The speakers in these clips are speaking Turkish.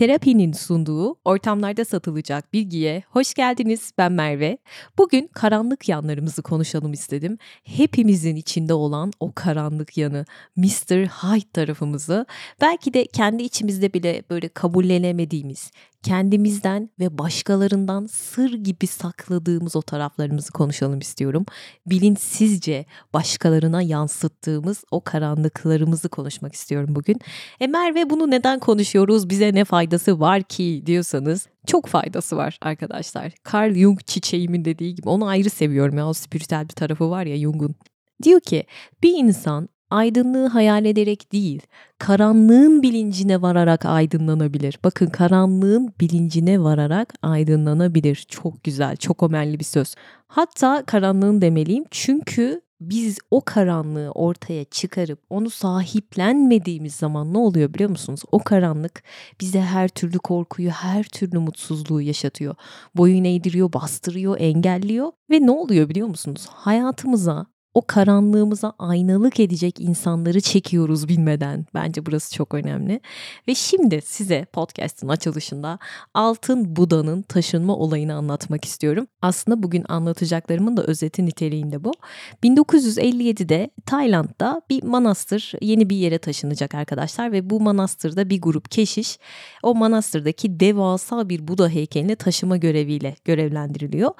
Terapinin sunduğu ortamlarda satılacak bilgiye hoş geldiniz. Ben Merve. Bugün karanlık yanlarımızı konuşalım istedim. Hepimizin içinde olan o karanlık yanı, Mr. Hyde tarafımızı, belki de kendi içimizde bile böyle kabullenemediğimiz, kendimizden ve başkalarından sır gibi sakladığımız o taraflarımızı konuşalım istiyorum. Bilinçsizce başkalarına yansıttığımız o karanlıklarımızı konuşmak istiyorum bugün. E Merve bunu neden konuşuyoruz? Bize ne faydası var ki diyorsanız çok faydası var arkadaşlar. Carl Jung çiçeğimin dediği gibi onu ayrı seviyorum ya o spiritüel bir tarafı var ya Jung'un. Diyor ki bir insan aydınlığı hayal ederek değil, karanlığın bilincine vararak aydınlanabilir. Bakın karanlığın bilincine vararak aydınlanabilir. Çok güzel, çok omelli bir söz. Hatta karanlığın demeliyim çünkü biz o karanlığı ortaya çıkarıp onu sahiplenmediğimiz zaman ne oluyor biliyor musunuz? O karanlık bize her türlü korkuyu, her türlü mutsuzluğu yaşatıyor. Boyun eğdiriyor, bastırıyor, engelliyor ve ne oluyor biliyor musunuz? Hayatımıza o karanlığımıza aynalık edecek insanları çekiyoruz bilmeden. Bence burası çok önemli. Ve şimdi size podcast'ın açılışında Altın Buda'nın taşınma olayını anlatmak istiyorum. Aslında bugün anlatacaklarımın da özeti niteliğinde bu. 1957'de Tayland'da bir manastır yeni bir yere taşınacak arkadaşlar ve bu manastırda bir grup keşiş o manastırdaki devasa bir Buda heykelini taşıma göreviyle görevlendiriliyor.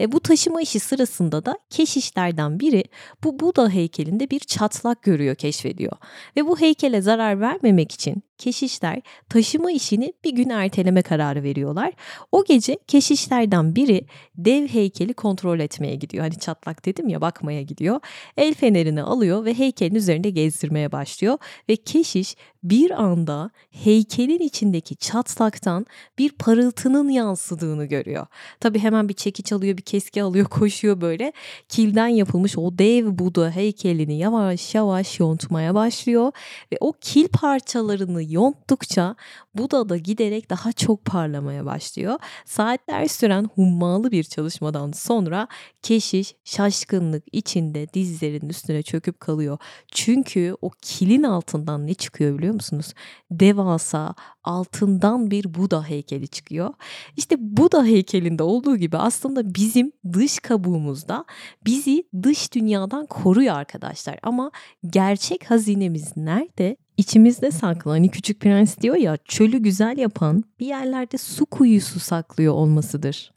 E, bu taşıma işi sırasında da keşişlerden biri bu Buda heykelinde bir çatlak görüyor, keşfediyor. Ve bu heykele zarar vermemek için keşişler taşıma işini bir gün erteleme kararı veriyorlar. O gece keşişlerden biri dev heykeli kontrol etmeye gidiyor. Hani çatlak dedim ya bakmaya gidiyor. El fenerini alıyor ve heykelin üzerinde gezdirmeye başlıyor. Ve keşiş bir anda heykelin içindeki çatlaktan bir parıltının yansıdığını görüyor. Tabi hemen bir çekiç alıyor, bir keski alıyor, koşuyor böyle. Kilden yapılmış o dev Buda heykelini yavaş yavaş yontmaya başlıyor. Ve o kil parçalarını yonttukça Buda da giderek daha çok parlamaya başlıyor. Saatler süren hummalı bir çalışmadan sonra keşiş şaşkınlık içinde dizlerinin üstüne çöküp kalıyor. Çünkü o kilin altından ne çıkıyor biliyor musunuz? Devasa altından bir Buda heykeli çıkıyor. İşte Buda heykelinde olduğu gibi aslında bizim dış kabuğumuzda bizi dış dünyadan koruyor arkadaşlar. Ama gerçek hazinemiz nerede? İçimizde saklı. Hani Küçük Prens diyor ya çölü güzel yapan bir yerlerde su kuyusu saklıyor olmasıdır.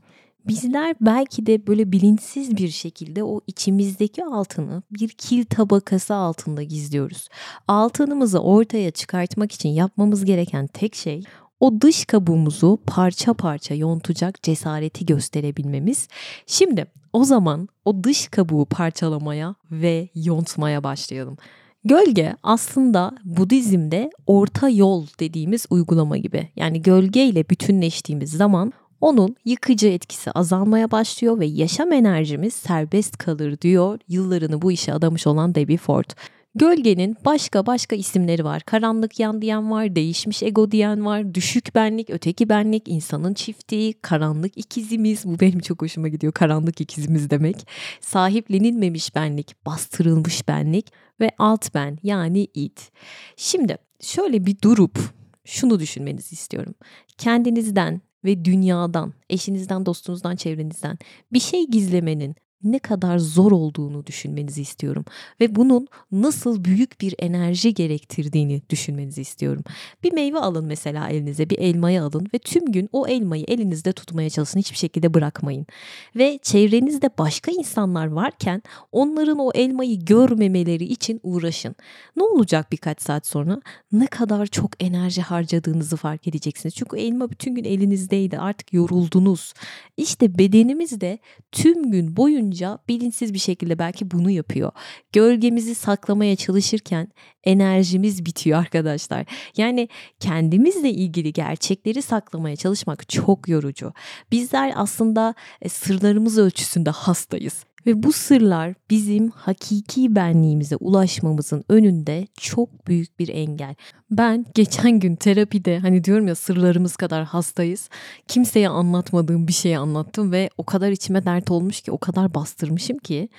Bizler belki de böyle bilinçsiz bir şekilde o içimizdeki altını bir kil tabakası altında gizliyoruz. Altınımızı ortaya çıkartmak için yapmamız gereken tek şey o dış kabuğumuzu parça parça yontacak cesareti gösterebilmemiz. Şimdi o zaman o dış kabuğu parçalamaya ve yontmaya başlayalım. Gölge aslında Budizm'de orta yol dediğimiz uygulama gibi. Yani gölge ile bütünleştiğimiz zaman onun yıkıcı etkisi azalmaya başlıyor ve yaşam enerjimiz serbest kalır diyor yıllarını bu işe adamış olan Debbie Ford. Gölgenin başka başka isimleri var. Karanlık yan diyen var, değişmiş ego diyen var, düşük benlik, öteki benlik, insanın çiftliği, karanlık ikizimiz. Bu benim çok hoşuma gidiyor. Karanlık ikizimiz demek. Sahiplenilmemiş benlik, bastırılmış benlik ve alt ben yani it. Şimdi şöyle bir durup şunu düşünmenizi istiyorum. Kendinizden ve dünyadan, eşinizden, dostunuzdan, çevrenizden bir şey gizlemenin ne kadar zor olduğunu düşünmenizi istiyorum ve bunun nasıl büyük bir enerji gerektirdiğini düşünmenizi istiyorum. Bir meyve alın mesela elinize, bir elmayı alın ve tüm gün o elmayı elinizde tutmaya çalışın. Hiçbir şekilde bırakmayın. Ve çevrenizde başka insanlar varken onların o elmayı görmemeleri için uğraşın. Ne olacak birkaç saat sonra? Ne kadar çok enerji harcadığınızı fark edeceksiniz. Çünkü elma bütün gün elinizdeydi. Artık yoruldunuz. İşte bedenimiz de tüm gün boyunca boyunca bilinçsiz bir şekilde belki bunu yapıyor. Gölgemizi saklamaya çalışırken enerjimiz bitiyor arkadaşlar. Yani kendimizle ilgili gerçekleri saklamaya çalışmak çok yorucu. Bizler aslında e, sırlarımız ölçüsünde hastayız Ve bu sırlar bizim hakiki benliğimize ulaşmamızın önünde çok büyük bir engel. Ben geçen gün terapide hani diyorum ya sırlarımız kadar hastayız. Kimseye anlatmadığım bir şeyi anlattım ve o kadar içime dert olmuş ki o kadar bastırmışım ki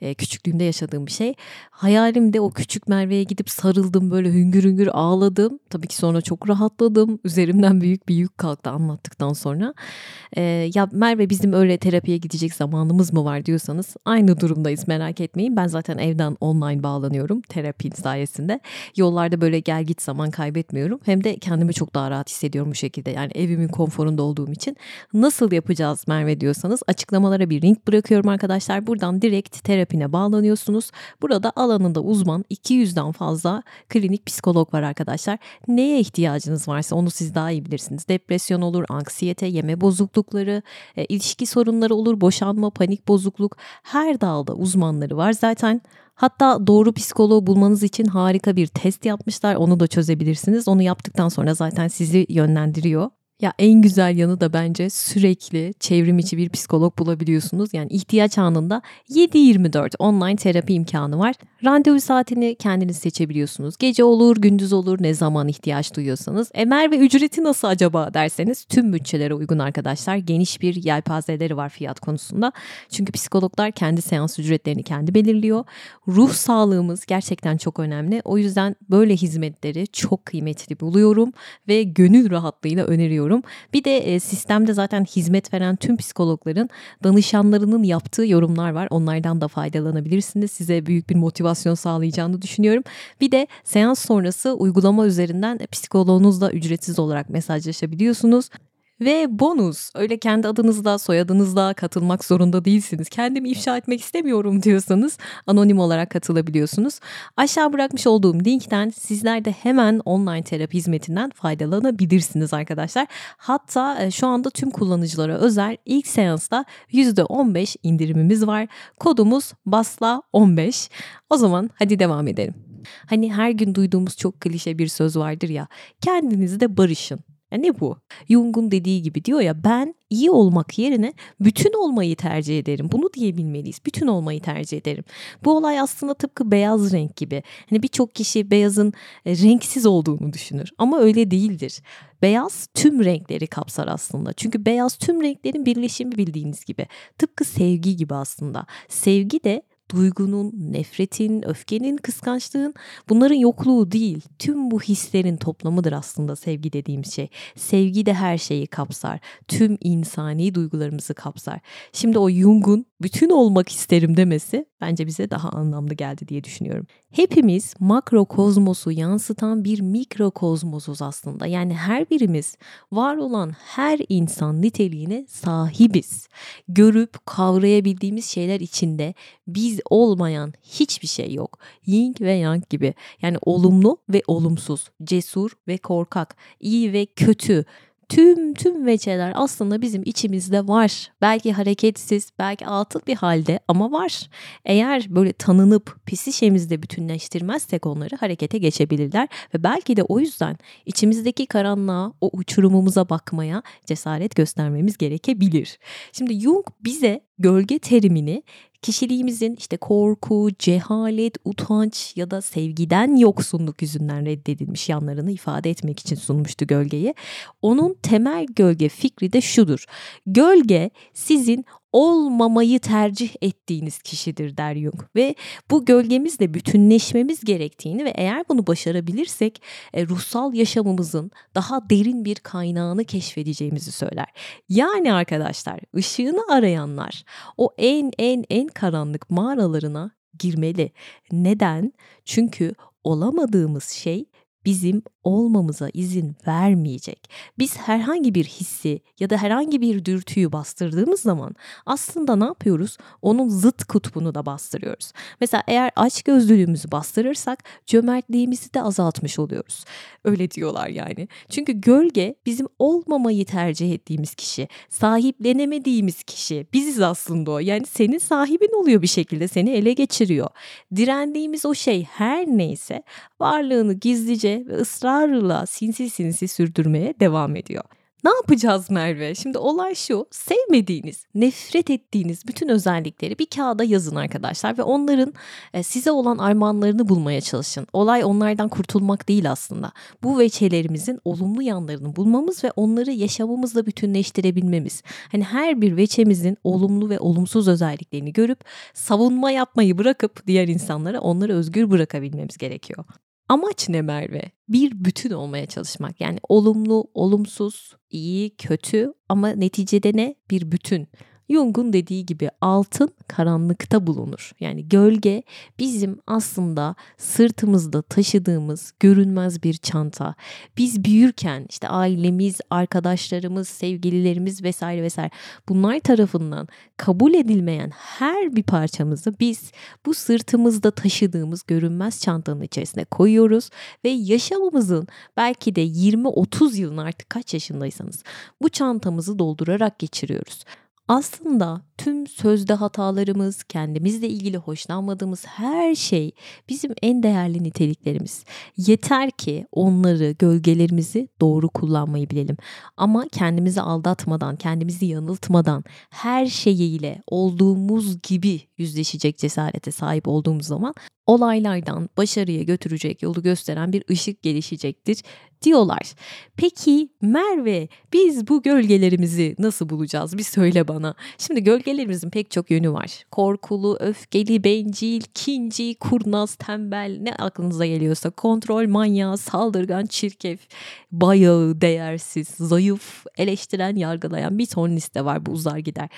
e, küçüklüğümde yaşadığım bir şey. Hayalimde o küçük Merve'ye gidip sarıldım böyle hüngür hüngür ağladım. Tabii ki sonra çok rahatladım. Üzerimden büyük bir yük kalktı anlattıktan sonra. E, ya Merve bizim öyle terapiye gidecek zamanımız mı var diyorsanız aynı durumdayız merak etmeyin. Ben zaten evden online bağlanıyorum terapi sayesinde. Yollarda böyle gel git zaman zaman kaybetmiyorum. Hem de kendimi çok daha rahat hissediyorum bu şekilde. Yani evimin konforunda olduğum için. Nasıl yapacağız Merve diyorsanız açıklamalara bir link bırakıyorum arkadaşlar. Buradan direkt terapine bağlanıyorsunuz. Burada alanında uzman 200'den fazla klinik psikolog var arkadaşlar. Neye ihtiyacınız varsa onu siz daha iyi bilirsiniz. Depresyon olur, anksiyete, yeme bozuklukları, e, ilişki sorunları olur, boşanma, panik bozukluk. Her dalda uzmanları var zaten. Hatta doğru psikoloğu bulmanız için harika bir test yapmışlar. Onu da çözebilirsiniz. Onu yaptıktan sonra zaten sizi yönlendiriyor. Ya en güzel yanı da bence sürekli çevrim içi bir psikolog bulabiliyorsunuz. Yani ihtiyaç anında 7-24 online terapi imkanı var. Randevu saatini kendiniz seçebiliyorsunuz. Gece olur, gündüz olur, ne zaman ihtiyaç duyuyorsanız. Emer ve ücreti nasıl acaba derseniz tüm bütçelere uygun arkadaşlar. Geniş bir yelpazeleri var fiyat konusunda. Çünkü psikologlar kendi seans ücretlerini kendi belirliyor. Ruh sağlığımız gerçekten çok önemli. O yüzden böyle hizmetleri çok kıymetli buluyorum ve gönül rahatlığıyla öneriyorum. Bir de e, sistemde zaten hizmet veren tüm psikologların danışanlarının yaptığı yorumlar var. Onlardan da faydalanabilirsiniz. Size büyük bir motivasyon sağlayacağını düşünüyorum. Bir de seans sonrası uygulama üzerinden psikoloğunuzla ücretsiz olarak mesajlaşabiliyorsunuz. Ve bonus öyle kendi adınızla soyadınızla katılmak zorunda değilsiniz. Kendimi ifşa etmek istemiyorum diyorsanız anonim olarak katılabiliyorsunuz. Aşağı bırakmış olduğum linkten sizler de hemen online terapi hizmetinden faydalanabilirsiniz arkadaşlar. Hatta e, şu anda tüm kullanıcılara özel ilk seansta %15 indirimimiz var. Kodumuz BASLA15. O zaman hadi devam edelim. Hani her gün duyduğumuz çok klişe bir söz vardır ya. Kendinizde barışın. Ya ne bu? Jung'un dediği gibi diyor ya ben iyi olmak yerine bütün olmayı tercih ederim. Bunu diyebilmeliyiz. Bütün olmayı tercih ederim. Bu olay aslında tıpkı beyaz renk gibi. Hani birçok kişi beyazın e, renksiz olduğunu düşünür ama öyle değildir. Beyaz tüm renkleri kapsar aslında. Çünkü beyaz tüm renklerin birleşimi bildiğiniz gibi. Tıpkı sevgi gibi aslında. Sevgi de duygunun, nefretin, öfkenin, kıskançlığın bunların yokluğu değil. Tüm bu hislerin toplamıdır aslında sevgi dediğimiz şey. Sevgi de her şeyi kapsar. Tüm insani duygularımızı kapsar. Şimdi o Jung'un bütün olmak isterim demesi bence bize daha anlamlı geldi diye düşünüyorum. Hepimiz makrokozmosu yansıtan bir mikrokozmosuz aslında. Yani her birimiz var olan her insan niteliğine sahibiz. Görüp kavrayabildiğimiz şeyler içinde biz olmayan hiçbir şey yok. Yin ve yang gibi. Yani olumlu ve olumsuz, cesur ve korkak, iyi ve kötü, tüm tüm veçeler aslında bizim içimizde var. Belki hareketsiz, belki atıl bir halde ama var. Eğer böyle tanınıp psişemizde bütünleştirmezsek onları harekete geçebilirler ve belki de o yüzden içimizdeki karanlığa, o uçurumumuza bakmaya cesaret göstermemiz gerekebilir. Şimdi Jung bize gölge terimini kişiliğimizin işte korku, cehalet, utanç ya da sevgiden yoksunluk yüzünden reddedilmiş yanlarını ifade etmek için sunmuştu gölgeyi. Onun temel gölge fikri de şudur. Gölge sizin olmamayı tercih ettiğiniz kişidir der Jung ve bu gölgemizle bütünleşmemiz gerektiğini ve eğer bunu başarabilirsek e, ruhsal yaşamımızın daha derin bir kaynağını keşfedeceğimizi söyler. Yani arkadaşlar ışığını arayanlar o en en en karanlık mağaralarına girmeli. Neden? Çünkü olamadığımız şey bizim olmamıza izin vermeyecek. Biz herhangi bir hissi ya da herhangi bir dürtüyü bastırdığımız zaman aslında ne yapıyoruz? Onun zıt kutbunu da bastırıyoruz. Mesela eğer aç gözlülüğümüzü bastırırsak cömertliğimizi de azaltmış oluyoruz. Öyle diyorlar yani. Çünkü gölge bizim olmamayı tercih ettiğimiz kişi, sahiplenemediğimiz kişi. Biziz aslında o. Yani senin sahibin oluyor bir şekilde seni ele geçiriyor. Direndiğimiz o şey her neyse varlığını gizlice ve ısrar ısrarla sinsi sinsi sürdürmeye devam ediyor. Ne yapacağız Merve? Şimdi olay şu. Sevmediğiniz, nefret ettiğiniz bütün özellikleri bir kağıda yazın arkadaşlar ve onların e, size olan armağanlarını bulmaya çalışın. Olay onlardan kurtulmak değil aslında. Bu veçelerimizin olumlu yanlarını bulmamız ve onları yaşamımızla bütünleştirebilmemiz. Hani her bir veçemizin olumlu ve olumsuz özelliklerini görüp savunma yapmayı bırakıp diğer insanlara onları özgür bırakabilmemiz gerekiyor. Amaç ne Merve? Bir bütün olmaya çalışmak. Yani olumlu, olumsuz, iyi, kötü ama neticede ne? Bir bütün. Jung'un dediği gibi altın karanlıkta bulunur. Yani gölge bizim aslında sırtımızda taşıdığımız görünmez bir çanta. Biz büyürken işte ailemiz, arkadaşlarımız, sevgililerimiz vesaire vesaire bunlar tarafından kabul edilmeyen her bir parçamızı biz bu sırtımızda taşıdığımız görünmez çantanın içerisine koyuyoruz ve yaşamımızın belki de 20-30 yılın artık kaç yaşındaysanız bu çantamızı doldurarak geçiriyoruz. Aslında tüm sözde hatalarımız, kendimizle ilgili hoşlanmadığımız her şey bizim en değerli niteliklerimiz. Yeter ki onları, gölgelerimizi doğru kullanmayı bilelim. Ama kendimizi aldatmadan, kendimizi yanıltmadan her şeyiyle olduğumuz gibi yüzleşecek cesarete sahip olduğumuz zaman olaylardan başarıya götürecek yolu gösteren bir ışık gelişecektir diyorlar. Peki Merve biz bu gölgelerimizi nasıl bulacağız? Bir söyle bana. Şimdi gölgelerimizin pek çok yönü var. Korkulu, öfkeli, bencil, kinci, kurnaz, tembel ne aklınıza geliyorsa kontrol manyağı, saldırgan, çirkef, bayağı, değersiz, zayıf, eleştiren, yargılayan bir ton liste var bu uzar gider.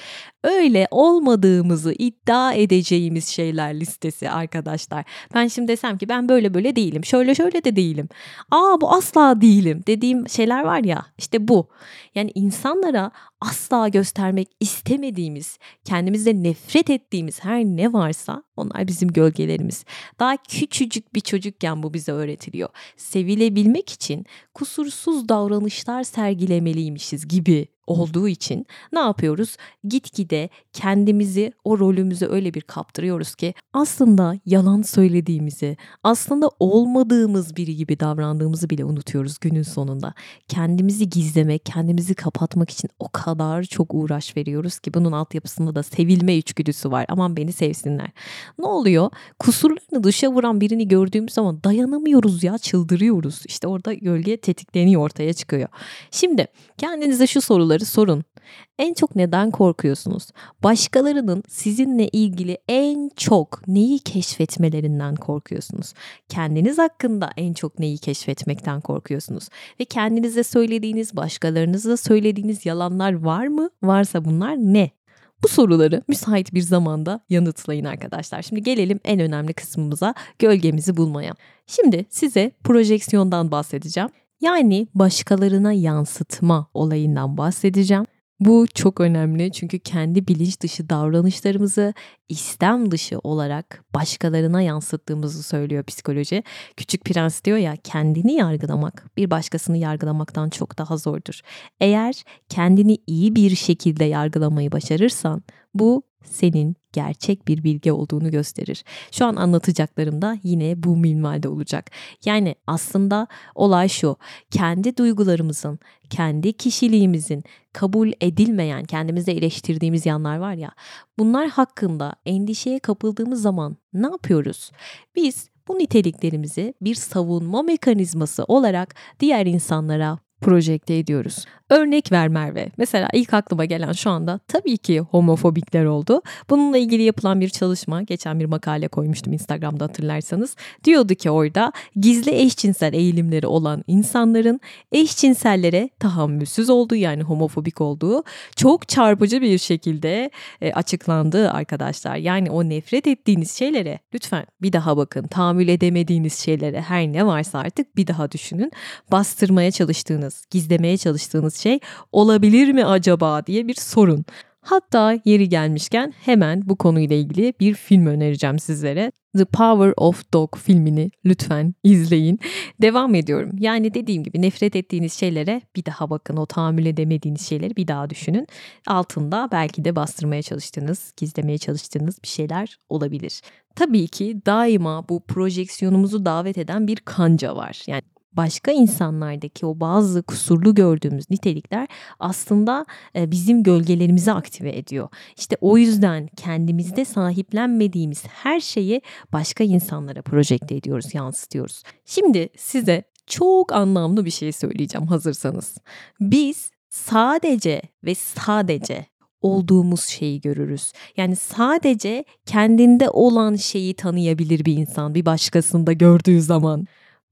Öyle olmadığımızı iddia edeceğimiz şeyler listesi arkadaşlar. Ben şimdi desem ki ben böyle böyle değilim. Şöyle şöyle de değilim. Aa bu asla değilim dediğim şeyler var ya işte bu. Yani insanlara asla göstermek istemediğimiz, kendimizde nefret ettiğimiz her ne varsa onlar bizim gölgelerimiz. Daha küçücük bir çocukken bu bize öğretiliyor. Sevilebilmek için kusursuz davranışlar sergilemeliymişiz gibi olduğu için ne yapıyoruz? Gitgide kendimizi o rolümüze öyle bir kaptırıyoruz ki aslında yalan söylediğimizi, aslında olmadığımız biri gibi davrandığımızı bile unutuyoruz günün sonunda. Kendimizi gizlemek, kendimizi kapatmak için o kadar çok uğraş veriyoruz ki bunun altyapısında da sevilme içgüdüsü var. Aman beni sevsinler. Ne oluyor? Kusurlarını dışa vuran birini gördüğümüz zaman dayanamıyoruz ya, çıldırıyoruz. İşte orada gölge tetikleniyor, ortaya çıkıyor. Şimdi kendinize şu soruları sorun. En çok neden korkuyorsunuz? Başkalarının sizinle ilgili en çok neyi keşfetmelerinden korkuyorsunuz? Kendiniz hakkında en çok neyi keşfetmekten korkuyorsunuz? Ve kendinize söylediğiniz, başkalarınıza söylediğiniz yalanlar var mı? Varsa bunlar ne? Bu soruları müsait bir zamanda yanıtlayın arkadaşlar. Şimdi gelelim en önemli kısmımıza gölgemizi bulmaya. Şimdi size projeksiyondan bahsedeceğim. Yani başkalarına yansıtma olayından bahsedeceğim. Bu çok önemli çünkü kendi bilinç dışı davranışlarımızı istem dışı olarak başkalarına yansıttığımızı söylüyor psikoloji. Küçük Prens diyor ya kendini yargılamak bir başkasını yargılamaktan çok daha zordur. Eğer kendini iyi bir şekilde yargılamayı başarırsan bu senin gerçek bir bilgi olduğunu gösterir. Şu an anlatacaklarım da yine bu minvalde olacak. Yani aslında olay şu. Kendi duygularımızın, kendi kişiliğimizin kabul edilmeyen, kendimizde eleştirdiğimiz yanlar var ya. Bunlar hakkında endişeye kapıldığımız zaman ne yapıyoruz? Biz bu niteliklerimizi bir savunma mekanizması olarak diğer insanlara projekte ediyoruz. Örnek ver Merve. Mesela ilk aklıma gelen şu anda tabii ki homofobikler oldu. Bununla ilgili yapılan bir çalışma, geçen bir makale koymuştum Instagram'da hatırlarsanız. Diyordu ki orada gizli eşcinsel eğilimleri olan insanların eşcinsellere tahammülsüz olduğu yani homofobik olduğu çok çarpıcı bir şekilde e, açıklandı arkadaşlar. Yani o nefret ettiğiniz şeylere lütfen bir daha bakın. Tahammül edemediğiniz şeylere her ne varsa artık bir daha düşünün. Bastırmaya çalıştığınız, gizlemeye çalıştığınız şey olabilir mi acaba diye bir sorun. Hatta yeri gelmişken hemen bu konuyla ilgili bir film önereceğim sizlere. The Power of Dog filmini lütfen izleyin. Devam ediyorum. Yani dediğim gibi nefret ettiğiniz şeylere bir daha bakın. O tahammül edemediğiniz şeyleri bir daha düşünün. Altında belki de bastırmaya çalıştığınız, gizlemeye çalıştığınız bir şeyler olabilir. Tabii ki daima bu projeksiyonumuzu davet eden bir kanca var. Yani başka insanlardaki o bazı kusurlu gördüğümüz nitelikler aslında e, bizim gölgelerimizi aktive ediyor. İşte o yüzden kendimizde sahiplenmediğimiz her şeyi başka insanlara projekte ediyoruz, yansıtıyoruz. Şimdi size çok anlamlı bir şey söyleyeceğim hazırsanız. Biz sadece ve sadece olduğumuz şeyi görürüz. Yani sadece kendinde olan şeyi tanıyabilir bir insan bir başkasında gördüğü zaman.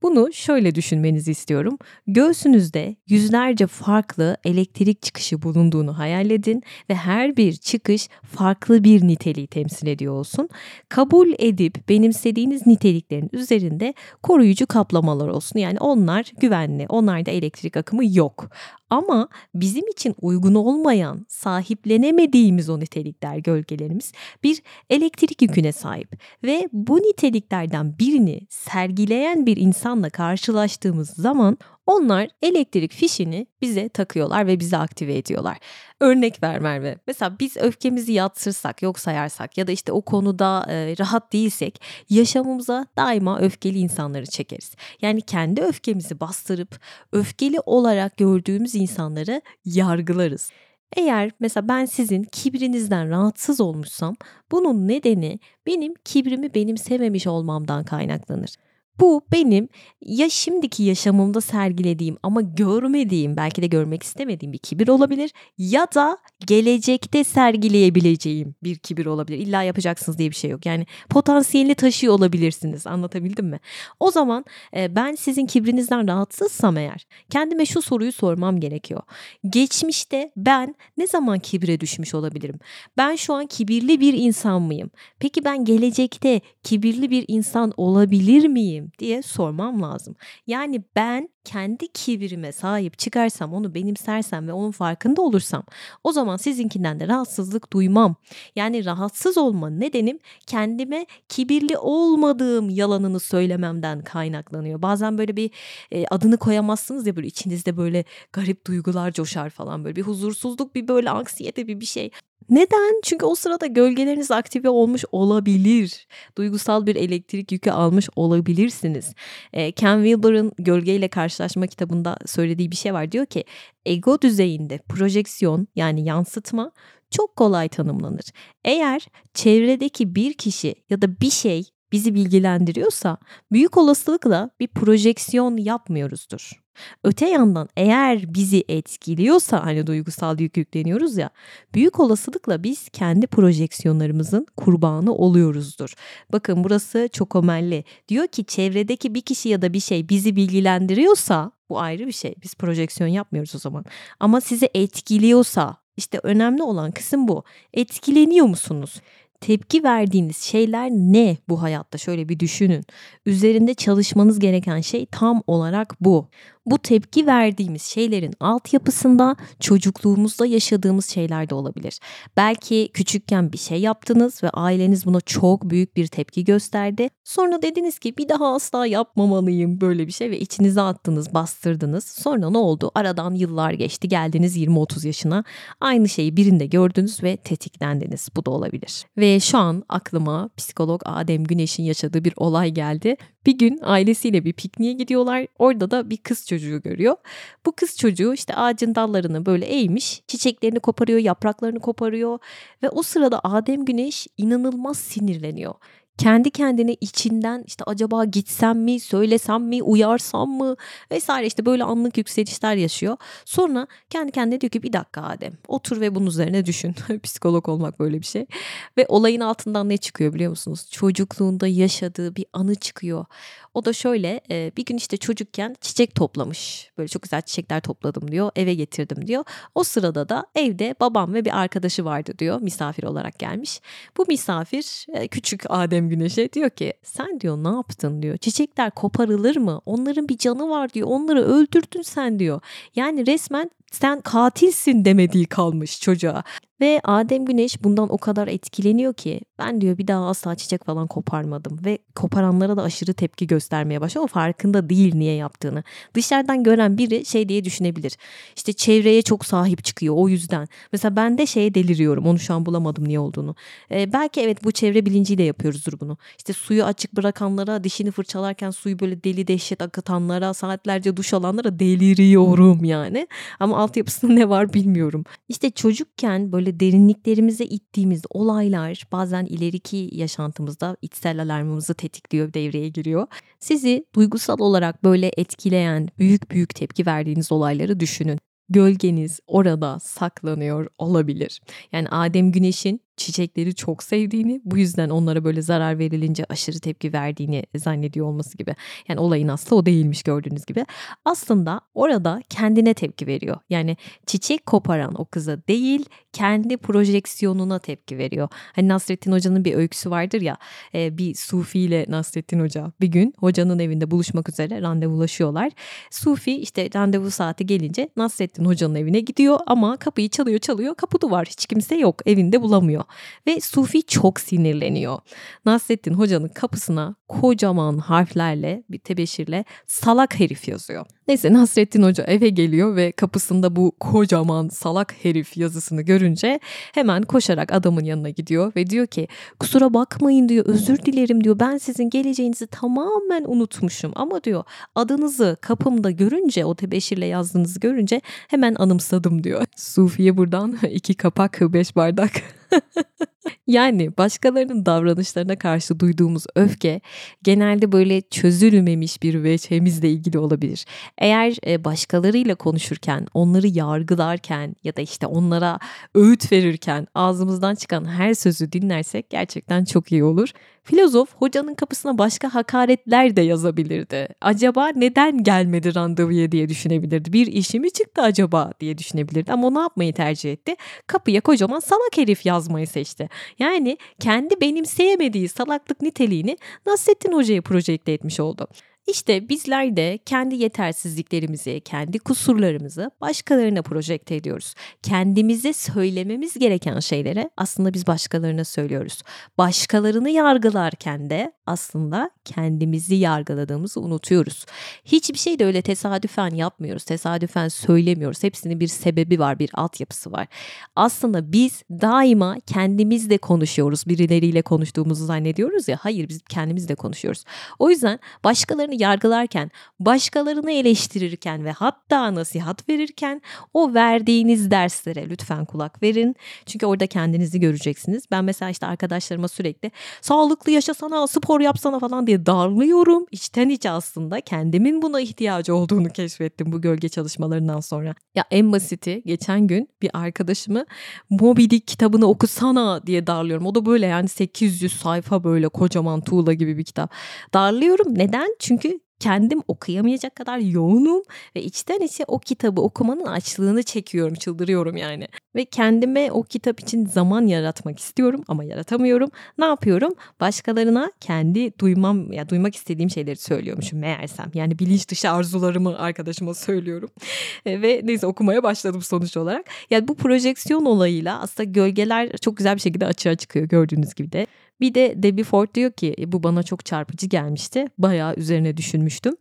Bunu şöyle düşünmenizi istiyorum. Göğsünüzde yüzlerce farklı elektrik çıkışı bulunduğunu hayal edin ve her bir çıkış farklı bir niteliği temsil ediyor olsun. Kabul edip benimsediğiniz niteliklerin üzerinde koruyucu kaplamalar olsun. Yani onlar güvenli, onlarda elektrik akımı yok. Ama bizim için uygun olmayan, sahiplenemediğimiz o nitelikler, gölgelerimiz bir elektrik yüküne sahip ve bu niteliklerden birini sergileyen bir insanla karşılaştığımız zaman onlar elektrik fişini bize takıyorlar ve bizi aktive ediyorlar. Örnek ver Merve. Mesela biz öfkemizi yatsırsak, yok sayarsak ya da işte o konuda e, rahat değilsek yaşamımıza daima öfkeli insanları çekeriz. Yani kendi öfkemizi bastırıp öfkeli olarak gördüğümüz insanları yargılarız. Eğer mesela ben sizin kibrinizden rahatsız olmuşsam bunun nedeni benim kibrimi benimsememiş olmamdan kaynaklanır. Bu benim ya şimdiki yaşamımda sergilediğim ama görmediğim, belki de görmek istemediğim bir kibir olabilir ya da gelecekte sergileyebileceğim bir kibir olabilir. İlla yapacaksınız diye bir şey yok. Yani potansiyelini taşıyor olabilirsiniz. Anlatabildim mi? O zaman e, ben sizin kibrinizden rahatsızsam eğer kendime şu soruyu sormam gerekiyor. Geçmişte ben ne zaman kibre düşmüş olabilirim? Ben şu an kibirli bir insan mıyım? Peki ben gelecekte kibirli bir insan olabilir miyim? Miyim diye sormam lazım. Yani ben kendi kibirime sahip çıkarsam, onu benimsersem ve onun farkında olursam o zaman sizinkinden de rahatsızlık duymam. Yani rahatsız olma nedenim kendime kibirli olmadığım yalanını söylememden kaynaklanıyor. Bazen böyle bir e, adını koyamazsınız ya böyle içinizde böyle garip duygular coşar falan böyle bir huzursuzluk, bir böyle anksiyete bir bir şey. Neden? Çünkü o sırada gölgeleriniz aktive olmuş olabilir. Duygusal bir elektrik yükü almış olabilirsiniz. E, Ken Wilber'ın Gölgeyle Karşılaşma kitabında söylediği bir şey var. Diyor ki ego düzeyinde projeksiyon yani yansıtma çok kolay tanımlanır. Eğer çevredeki bir kişi ya da bir şey bizi bilgilendiriyorsa büyük olasılıkla bir projeksiyon yapmıyoruzdur. Öte yandan eğer bizi etkiliyorsa hani duygusal yük yükleniyoruz ya büyük olasılıkla biz kendi projeksiyonlarımızın kurbanı oluyoruzdur. Bakın burası çok ömelli. Diyor ki çevredeki bir kişi ya da bir şey bizi bilgilendiriyorsa bu ayrı bir şey. Biz projeksiyon yapmıyoruz o zaman. Ama sizi etkiliyorsa işte önemli olan kısım bu. Etkileniyor musunuz? tepki verdiğiniz şeyler ne bu hayatta? Şöyle bir düşünün. Üzerinde çalışmanız gereken şey tam olarak bu bu tepki verdiğimiz şeylerin altyapısında çocukluğumuzda yaşadığımız şeyler de olabilir. Belki küçükken bir şey yaptınız ve aileniz buna çok büyük bir tepki gösterdi. Sonra dediniz ki bir daha asla yapmamalıyım böyle bir şey ve içinize attınız, bastırdınız. Sonra ne oldu? Aradan yıllar geçti. Geldiniz 20-30 yaşına. Aynı şeyi birinde gördünüz ve tetiklendiniz. Bu da olabilir. Ve şu an aklıma psikolog Adem Güneş'in yaşadığı bir olay geldi. Bir gün ailesiyle bir pikniğe gidiyorlar. Orada da bir kız çocuğu görüyor. Bu kız çocuğu işte ağacın dallarını böyle eğmiş, çiçeklerini koparıyor, yapraklarını koparıyor ve o sırada Adem Güneş inanılmaz sinirleniyor kendi kendine içinden işte acaba gitsem mi, söylesem mi, uyarsam mı vesaire işte böyle anlık yükselişler yaşıyor. Sonra kendi kendine diyor ki bir dakika Adem otur ve bunun üzerine düşün. Psikolog olmak böyle bir şey. Ve olayın altından ne çıkıyor biliyor musunuz? Çocukluğunda yaşadığı bir anı çıkıyor. O da şöyle bir gün işte çocukken çiçek toplamış. Böyle çok güzel çiçekler topladım diyor. Eve getirdim diyor. O sırada da evde babam ve bir arkadaşı vardı diyor. Misafir olarak gelmiş. Bu misafir küçük Adem Güneş'e diyor ki sen diyor ne yaptın diyor. Çiçekler koparılır mı? Onların bir canı var diyor. Onları öldürdün sen diyor. Yani resmen sen katilsin demediği kalmış çocuğa. Ve Adem Güneş bundan o kadar etkileniyor ki ben diyor bir daha asla çiçek falan koparmadım ve koparanlara da aşırı tepki göstermeye başlıyor. O farkında değil niye yaptığını. Dışarıdan gören biri şey diye düşünebilir. İşte çevreye çok sahip çıkıyor o yüzden. Mesela ben de şeye deliriyorum onu şu an bulamadım niye olduğunu. Ee, belki evet bu çevre bilinciyle yapıyoruzdur bunu. İşte suyu açık bırakanlara dişini fırçalarken suyu böyle deli dehşet akıtanlara saatlerce duş alanlara deliriyorum yani. Ama altyapısında ne var bilmiyorum. İşte çocukken böyle derinliklerimize ittiğimiz olaylar bazen ileriki yaşantımızda içsel alarmımızı tetikliyor, devreye giriyor. Sizi duygusal olarak böyle etkileyen, büyük büyük tepki verdiğiniz olayları düşünün gölgeniz orada saklanıyor olabilir. Yani Adem Güneş'in çiçekleri çok sevdiğini, bu yüzden onlara böyle zarar verilince aşırı tepki verdiğini zannediyor olması gibi. Yani olayın aslı o değilmiş gördüğünüz gibi. Aslında orada kendine tepki veriyor. Yani çiçek koparan o kıza değil, kendi projeksiyonuna tepki veriyor. Hani Nasrettin Hoca'nın bir öyküsü vardır ya, e, bir Sufi ile Nasrettin Hoca bir gün hocanın evinde buluşmak üzere randevulaşıyorlar. Sufi işte randevu saati gelince Nasrettin Hoca'nın evine gidiyor ama kapıyı çalıyor çalıyor, kapı duvar hiç kimse yok, evinde bulamıyor ve Sufi çok sinirleniyor. Nasrettin Hoca'nın kapısına kocaman harflerle bir tebeşirle salak herif yazıyor. Neyse Nasrettin Hoca eve geliyor ve kapısında bu kocaman salak herif yazısını görünce hemen koşarak adamın yanına gidiyor ve diyor ki kusura bakmayın diyor özür dilerim diyor ben sizin geleceğinizi tamamen unutmuşum ama diyor adınızı kapımda görünce o tebeşirle yazdığınızı görünce hemen anımsadım diyor. Sufiye buradan iki kapak beş bardak yani başkalarının davranışlarına karşı duyduğumuz öfke genelde böyle çözülmemiş bir veçhemizle ilgili olabilir. Eğer e, başkalarıyla konuşurken, onları yargılarken ya da işte onlara öğüt verirken ağzımızdan çıkan her sözü dinlersek gerçekten çok iyi olur. Filozof hocanın kapısına başka hakaretler de yazabilirdi. Acaba neden gelmedi randevuya diye düşünebilirdi. Bir işi mi çıktı acaba diye düşünebilirdi. Ama o ne yapmayı tercih etti? Kapıya kocaman salak herif yazmayı seçti. Yani kendi benimseyemediği salaklık niteliğini Nasrettin Hoca'ya projekte etmiş oldu. İşte bizler de kendi yetersizliklerimizi, kendi kusurlarımızı başkalarına projekte ediyoruz. Kendimize söylememiz gereken şeylere aslında biz başkalarına söylüyoruz. Başkalarını yargılarken de aslında kendimizi yargıladığımızı unutuyoruz. Hiçbir şey de öyle tesadüfen yapmıyoruz, tesadüfen söylemiyoruz. Hepsinin bir sebebi var, bir altyapısı var. Aslında biz daima kendimizle konuşuyoruz. Birileriyle konuştuğumuzu zannediyoruz ya. Hayır biz kendimizle konuşuyoruz. O yüzden başkalarını yargılarken, başkalarını eleştirirken ve hatta nasihat verirken o verdiğiniz derslere lütfen kulak verin. Çünkü orada kendinizi göreceksiniz. Ben mesela işte arkadaşlarıma sürekli sağlıklı yaşasana, spor yapsana falan diye darlıyorum. İçten içe aslında kendimin buna ihtiyacı olduğunu keşfettim bu gölge çalışmalarından sonra. Ya en basiti geçen gün bir arkadaşımı Moby Dick kitabını okusana diye darlıyorum. O da böyle yani 800 sayfa böyle kocaman tuğla gibi bir kitap. Darlıyorum. Neden? Çünkü kendim okuyamayacak kadar yoğunum ve içten içe o kitabı okumanın açlığını çekiyorum, çıldırıyorum yani. Ve kendime o kitap için zaman yaratmak istiyorum ama yaratamıyorum. Ne yapıyorum? Başkalarına kendi duymam ya duymak istediğim şeyleri söylüyormuşum meğersem. Yani bilinç dışı arzularımı arkadaşıma söylüyorum. E, ve neyse okumaya başladım sonuç olarak. Yani bu projeksiyon olayıyla aslında gölgeler çok güzel bir şekilde açığa çıkıyor gördüğünüz gibi de. Bir de Debbie Ford diyor ki e, bu bana çok çarpıcı gelmişti. Bayağı üzerine düşünmüştüm.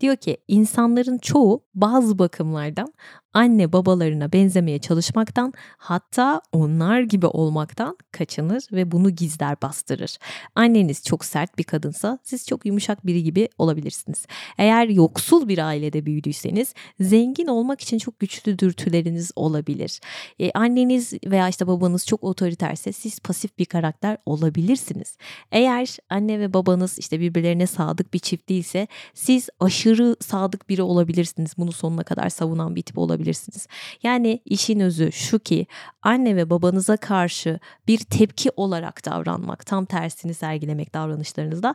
Diyor ki insanların çoğu bazı bakımlardan anne babalarına benzemeye çalışmaktan hatta onlar gibi olmaktan kaçınır ve bunu gizler bastırır. Anneniz çok sert bir kadınsa siz çok yumuşak biri gibi olabilirsiniz. Eğer yoksul bir ailede büyüdüyseniz zengin olmak için çok güçlü dürtüleriniz olabilir. Ee, anneniz veya işte babanız çok otoriterse siz pasif bir karakter olabilirsiniz. Eğer anne ve babanız işte birbirlerine sadık bir çift değilse siz aşırı sadık biri olabilirsiniz. Bunu sonuna kadar savunan bir tip olabilirsiniz yapabilirsiniz. Yani işin özü şu ki anne ve babanıza karşı bir tepki olarak davranmak, tam tersini sergilemek davranışlarınızda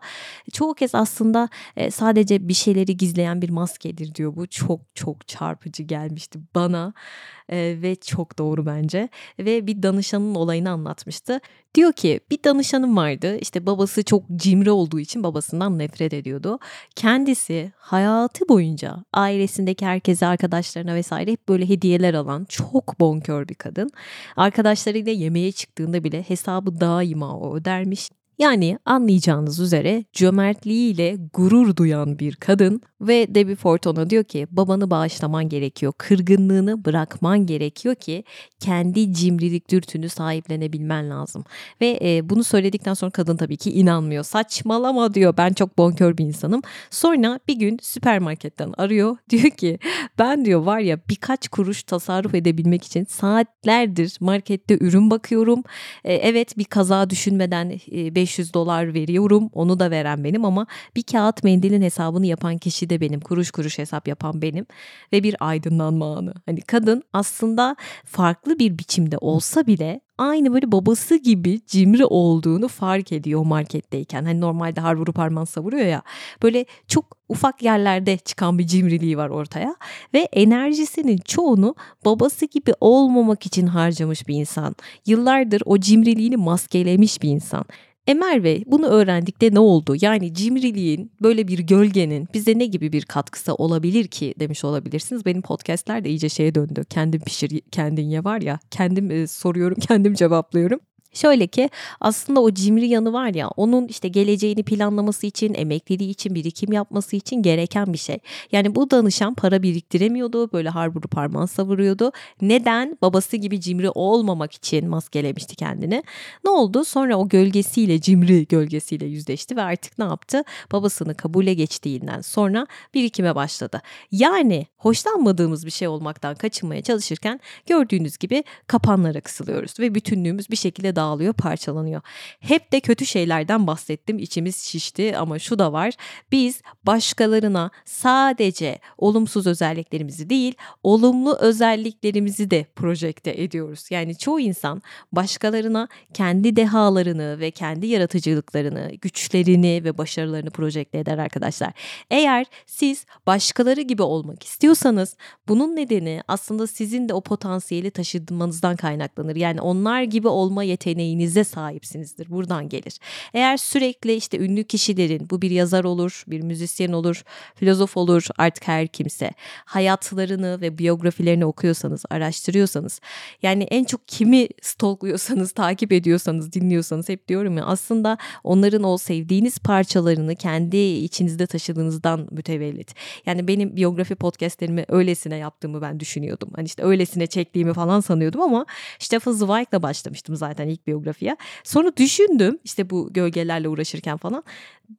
çoğu kez aslında e, sadece bir şeyleri gizleyen bir maskedir diyor bu. Çok çok çarpıcı gelmişti bana e, ve çok doğru bence. Ve bir danışanın olayını anlatmıştı. Diyor ki bir danışanım vardı işte babası çok cimri olduğu için babasından nefret ediyordu. Kendisi hayatı boyunca ailesindeki herkese arkadaşlarına vesaire hep böyle hediyeler alan çok bonkör bir kadın. Arkadaşlarıyla yemeğe çıktığında bile hesabı daima o ödermiş. Yani anlayacağınız üzere cömertliğiyle gurur duyan bir kadın ve Debbie Ford diyor ki babanı bağışlaman gerekiyor. Kırgınlığını bırakman gerekiyor ki kendi cimrilik dürtünü sahiplenebilmen lazım. Ve e, bunu söyledikten sonra kadın tabii ki inanmıyor. Saçmalama diyor ben çok bonkör bir insanım. Sonra bir gün süpermarketten arıyor. Diyor ki ben diyor var ya birkaç kuruş tasarruf edebilmek için saatlerdir markette ürün bakıyorum. E, evet bir kaza düşünmeden e, 500 dolar veriyorum. Onu da veren benim ama bir kağıt mendilin hesabını yapan kişi de benim. Kuruş kuruş hesap yapan benim ve bir aydınlanma anı. Hani kadın aslında farklı bir biçimde olsa bile aynı böyle babası gibi cimri olduğunu fark ediyor marketteyken. Hani normalde har vurup harman savuruyor ya. Böyle çok ufak yerlerde çıkan bir cimriliği var ortaya. Ve enerjisinin çoğunu babası gibi olmamak için harcamış bir insan. Yıllardır o cimriliğini maskelemiş bir insan. E Merve bunu öğrendikte ne oldu? Yani cimriliğin böyle bir gölgenin bize ne gibi bir katkısı olabilir ki demiş olabilirsiniz. Benim podcastler de iyice şeye döndü. Kendim pişir kendin ye var ya kendim e, soruyorum kendim cevaplıyorum. Şöyle ki aslında o cimri yanı var ya onun işte geleceğini planlaması için, emekliliği için, birikim yapması için gereken bir şey. Yani bu danışan para biriktiremiyordu, böyle harburu parmağın savuruyordu. Neden? Babası gibi cimri olmamak için maskelemişti kendini. Ne oldu? Sonra o gölgesiyle, cimri gölgesiyle yüzleşti ve artık ne yaptı? Babasını kabule geçtiğinden sonra birikime başladı. Yani hoşlanmadığımız bir şey olmaktan kaçınmaya çalışırken gördüğünüz gibi kapanlara kısılıyoruz ve bütünlüğümüz bir şekilde dağılıyor, parçalanıyor. Hep de kötü şeylerden bahsettim. içimiz şişti ama şu da var. Biz başkalarına sadece olumsuz özelliklerimizi değil, olumlu özelliklerimizi de projekte ediyoruz. Yani çoğu insan başkalarına kendi dehalarını ve kendi yaratıcılıklarını, güçlerini ve başarılarını projekte eder arkadaşlar. Eğer siz başkaları gibi olmak istiyorsanız bunun nedeni aslında sizin de o potansiyeli taşımanızdan kaynaklanır. Yani onlar gibi olma yeteneği yeteneğinize sahipsinizdir. Buradan gelir. Eğer sürekli işte ünlü kişilerin bu bir yazar olur, bir müzisyen olur, filozof olur artık her kimse hayatlarını ve biyografilerini okuyorsanız, araştırıyorsanız yani en çok kimi stalkluyorsanız, takip ediyorsanız, dinliyorsanız hep diyorum ya aslında onların o sevdiğiniz parçalarını kendi içinizde taşıdığınızdan mütevellit. Yani benim biyografi podcastlerimi öylesine yaptığımı ben düşünüyordum. Hani işte öylesine çektiğimi falan sanıyordum ama Stefan Zweig'la başlamıştım zaten ilk biyografiye. Sonra düşündüm işte bu gölgelerle uğraşırken falan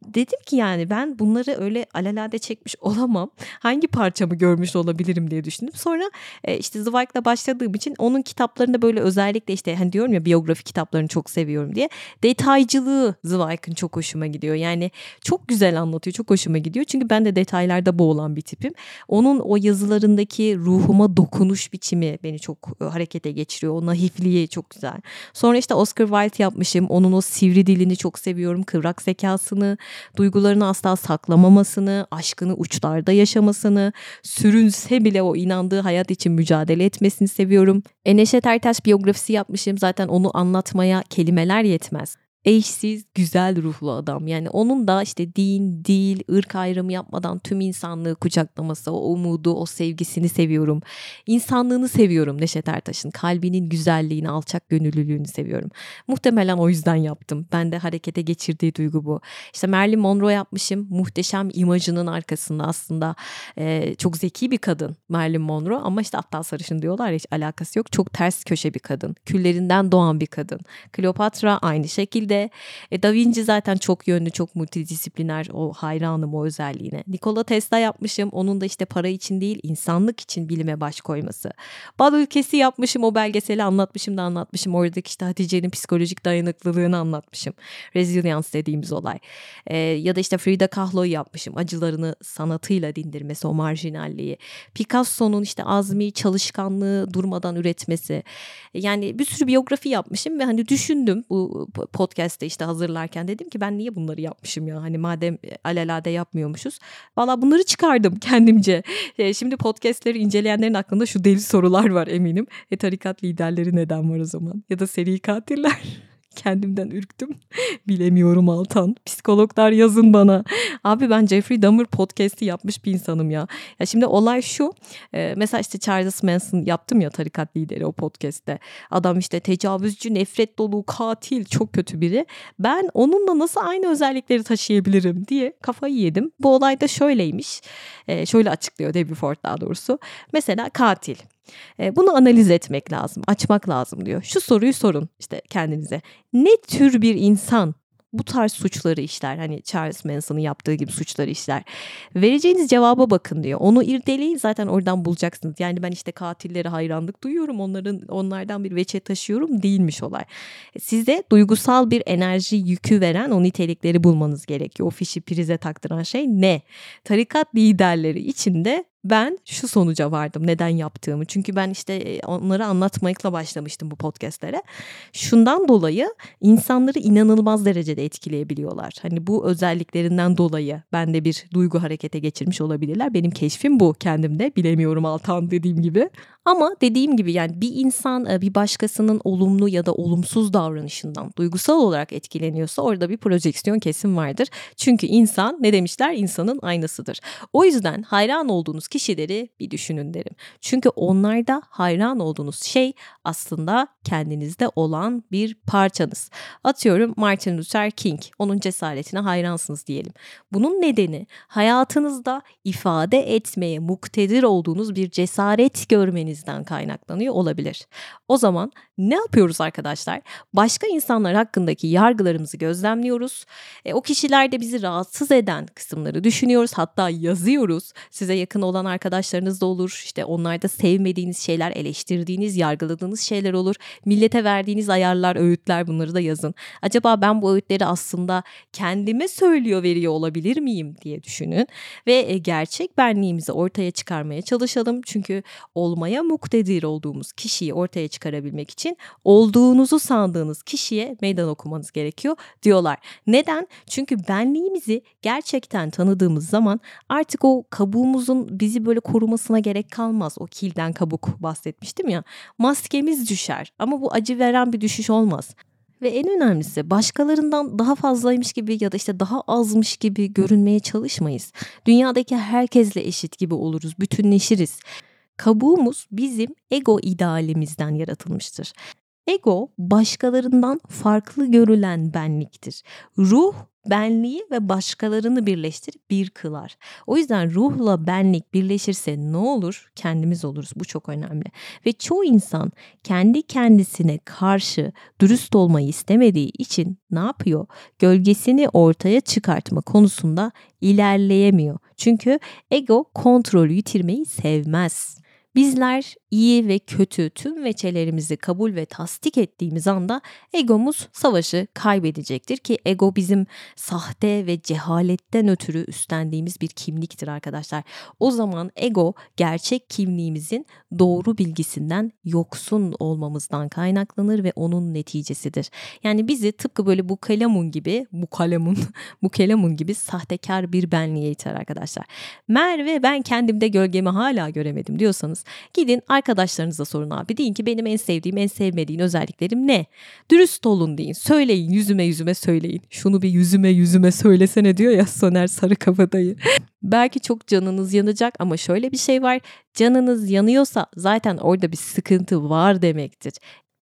dedim ki yani ben bunları öyle alelade çekmiş olamam. Hangi parçamı görmüş olabilirim diye düşündüm. Sonra e, işte Zweig'la başladığım için onun kitaplarında böyle özellikle işte hani diyorum ya biyografi kitaplarını çok seviyorum diye. Detaycılığı Zweig'ın çok hoşuma gidiyor. Yani çok güzel anlatıyor. Çok hoşuma gidiyor. Çünkü ben de detaylarda boğulan bir tipim. Onun o yazılarındaki ruhuma dokunuş biçimi beni çok e, harekete geçiriyor. O naifliği çok güzel. Sonra işte Oscar Wilde yapmışım. Onun o sivri dilini çok seviyorum. Kıvrak zekasını, duygularını asla saklamamasını, aşkını uçlarda yaşamasını, sürünse bile o inandığı hayat için mücadele etmesini seviyorum. E Neşet biyografisi yapmışım zaten onu anlatmaya kelimeler yetmez eşsiz, güzel ruhlu adam. Yani onun da işte din, dil, ırk ayrımı yapmadan tüm insanlığı kucaklaması, o umudu, o sevgisini seviyorum. İnsanlığını seviyorum Neşet Ertaş'ın. Kalbinin güzelliğini, alçak gönüllülüğünü seviyorum. Muhtemelen o yüzden yaptım. Ben de harekete geçirdiği duygu bu. İşte Marilyn Monroe yapmışım. Muhteşem imajının arkasında aslında e, çok zeki bir kadın Marilyn Monroe ama işte aptal sarışın diyorlar hiç alakası yok. Çok ters köşe bir kadın. Küllerinden doğan bir kadın. Kleopatra aynı şekilde de e, Da Vinci zaten çok yönlü, çok multidisipliner. O hayranım o özelliğine. Nikola Tesla yapmışım. Onun da işte para için değil, insanlık için bilime baş koyması. Bal ülkesi yapmışım. O belgeseli anlatmışım da anlatmışım. Oradaki işte Hatice'nin psikolojik dayanıklılığını anlatmışım. Resilience dediğimiz olay. E, ya da işte Frida Kahlo'yu yapmışım. Acılarını sanatıyla dindirmesi, o marjinalliği. Picasso'nun işte azmi, çalışkanlığı durmadan üretmesi. Yani bir sürü biyografi yapmışım ve hani düşündüm bu podcast podcast'te işte hazırlarken dedim ki ben niye bunları yapmışım ya hani madem e, alelade yapmıyormuşuz. Valla bunları çıkardım kendimce. E, şimdi podcast'leri inceleyenlerin aklında şu deli sorular var eminim. E tarikat liderleri neden var o zaman? Ya da seri katiller? Kendimden ürktüm. Bilemiyorum Altan. Psikologlar yazın bana. Abi ben Jeffrey Dahmer podcast'i yapmış bir insanım ya. Ya şimdi olay şu. E, mesela işte Charles Manson yaptım ya tarikat lideri o podcast'te. Adam işte tecavüzcü, nefret dolu, katil, çok kötü biri. Ben onunla nasıl aynı özellikleri taşıyabilirim diye kafayı yedim. Bu olay da şöyleymiş. E, şöyle açıklıyor Debbie Ford daha doğrusu. Mesela katil. E, bunu analiz etmek lazım, açmak lazım diyor. Şu soruyu sorun işte kendinize. Ne tür bir insan bu tarz suçları işler. Hani Charles Manson'ın yaptığı gibi suçları işler. Vereceğiniz cevaba bakın diyor. Onu irdeleyin zaten oradan bulacaksınız. Yani ben işte katillere hayranlık duyuyorum. Onların onlardan bir veçe taşıyorum değilmiş olay. Size duygusal bir enerji yükü veren o nitelikleri bulmanız gerekiyor. O fişi prize taktıran şey ne? Tarikat liderleri içinde ben şu sonuca vardım neden yaptığımı. Çünkü ben işte e, onları anlatmakla başlamıştım bu podcastlere. Şundan dolayı insanları inanılmaz derecede etkileyebiliyorlar. Hani bu özelliklerinden dolayı ben de bir duygu harekete geçirmiş olabilirler. Benim keşfim bu kendimde. Bilemiyorum Altan dediğim gibi. Ama dediğim gibi yani bir insan e, bir başkasının olumlu ya da olumsuz davranışından duygusal olarak etkileniyorsa orada bir projeksiyon kesim vardır. Çünkü insan ne demişler insanın aynasıdır. O yüzden hayran olduğunuz kişileri bir düşünün derim. Çünkü onlarda hayran olduğunuz şey aslında kendinizde olan bir parçanız. Atıyorum Martin Luther King. Onun cesaretine hayransınız diyelim. Bunun nedeni hayatınızda ifade etmeye muktedir olduğunuz bir cesaret görmenizden kaynaklanıyor olabilir. O zaman ne yapıyoruz arkadaşlar? Başka insanlar hakkındaki yargılarımızı gözlemliyoruz. E, o kişilerde bizi rahatsız eden kısımları düşünüyoruz. Hatta yazıyoruz. Size yakın olan arkadaşlarınız da olur. İşte onlarda sevmediğiniz şeyler, eleştirdiğiniz, yargıladığınız şeyler olur. Millete verdiğiniz ayarlar, öğütler bunları da yazın. Acaba ben bu öğütleri aslında kendime söylüyor veriyor olabilir miyim diye düşünün. Ve e, gerçek benliğimizi ortaya çıkarmaya çalışalım. Çünkü olmaya muktedir olduğumuz kişiyi ortaya çıkarabilmek için olduğunuzu sandığınız kişiye meydan okumanız gerekiyor diyorlar. Neden? Çünkü benliğimizi gerçekten tanıdığımız zaman artık o kabuğumuzun bizi böyle korumasına gerek kalmaz. O kilden kabuk bahsetmiştim ya. Maskemiz düşer ama bu acı veren bir düşüş olmaz. Ve en önemlisi başkalarından daha fazlaymış gibi ya da işte daha azmış gibi görünmeye çalışmayız. Dünyadaki herkesle eşit gibi oluruz, bütünleşiriz. Kabuğumuz bizim ego idealimizden yaratılmıştır. Ego başkalarından farklı görülen benliktir. Ruh benliği ve başkalarını birleştirip bir kılar. O yüzden ruhla benlik birleşirse ne olur? Kendimiz oluruz. Bu çok önemli. Ve çoğu insan kendi kendisine karşı dürüst olmayı istemediği için ne yapıyor? Gölgesini ortaya çıkartma konusunda ilerleyemiyor. Çünkü ego kontrolü yitirmeyi sevmez. Bizler iyi ve kötü tüm veçelerimizi kabul ve tasdik ettiğimiz anda egomuz savaşı kaybedecektir ki ego bizim sahte ve cehaletten ötürü üstlendiğimiz bir kimliktir arkadaşlar. O zaman ego gerçek kimliğimizin doğru bilgisinden yoksun olmamızdan kaynaklanır ve onun neticesidir. Yani bizi tıpkı böyle bu kalemun gibi, bu kalemun, bu kalemun gibi sahtekar bir benliğe iter arkadaşlar. Merve ben kendimde gölgemi hala göremedim diyorsanız gidin arkadaşlarınıza sorun abi. Deyin ki benim en sevdiğim, en sevmediğin özelliklerim ne? Dürüst olun deyin. Söyleyin, yüzüme yüzüme söyleyin. Şunu bir yüzüme yüzüme söylesene diyor ya Soner Sarıkabadayı. Belki çok canınız yanacak ama şöyle bir şey var. Canınız yanıyorsa zaten orada bir sıkıntı var demektir.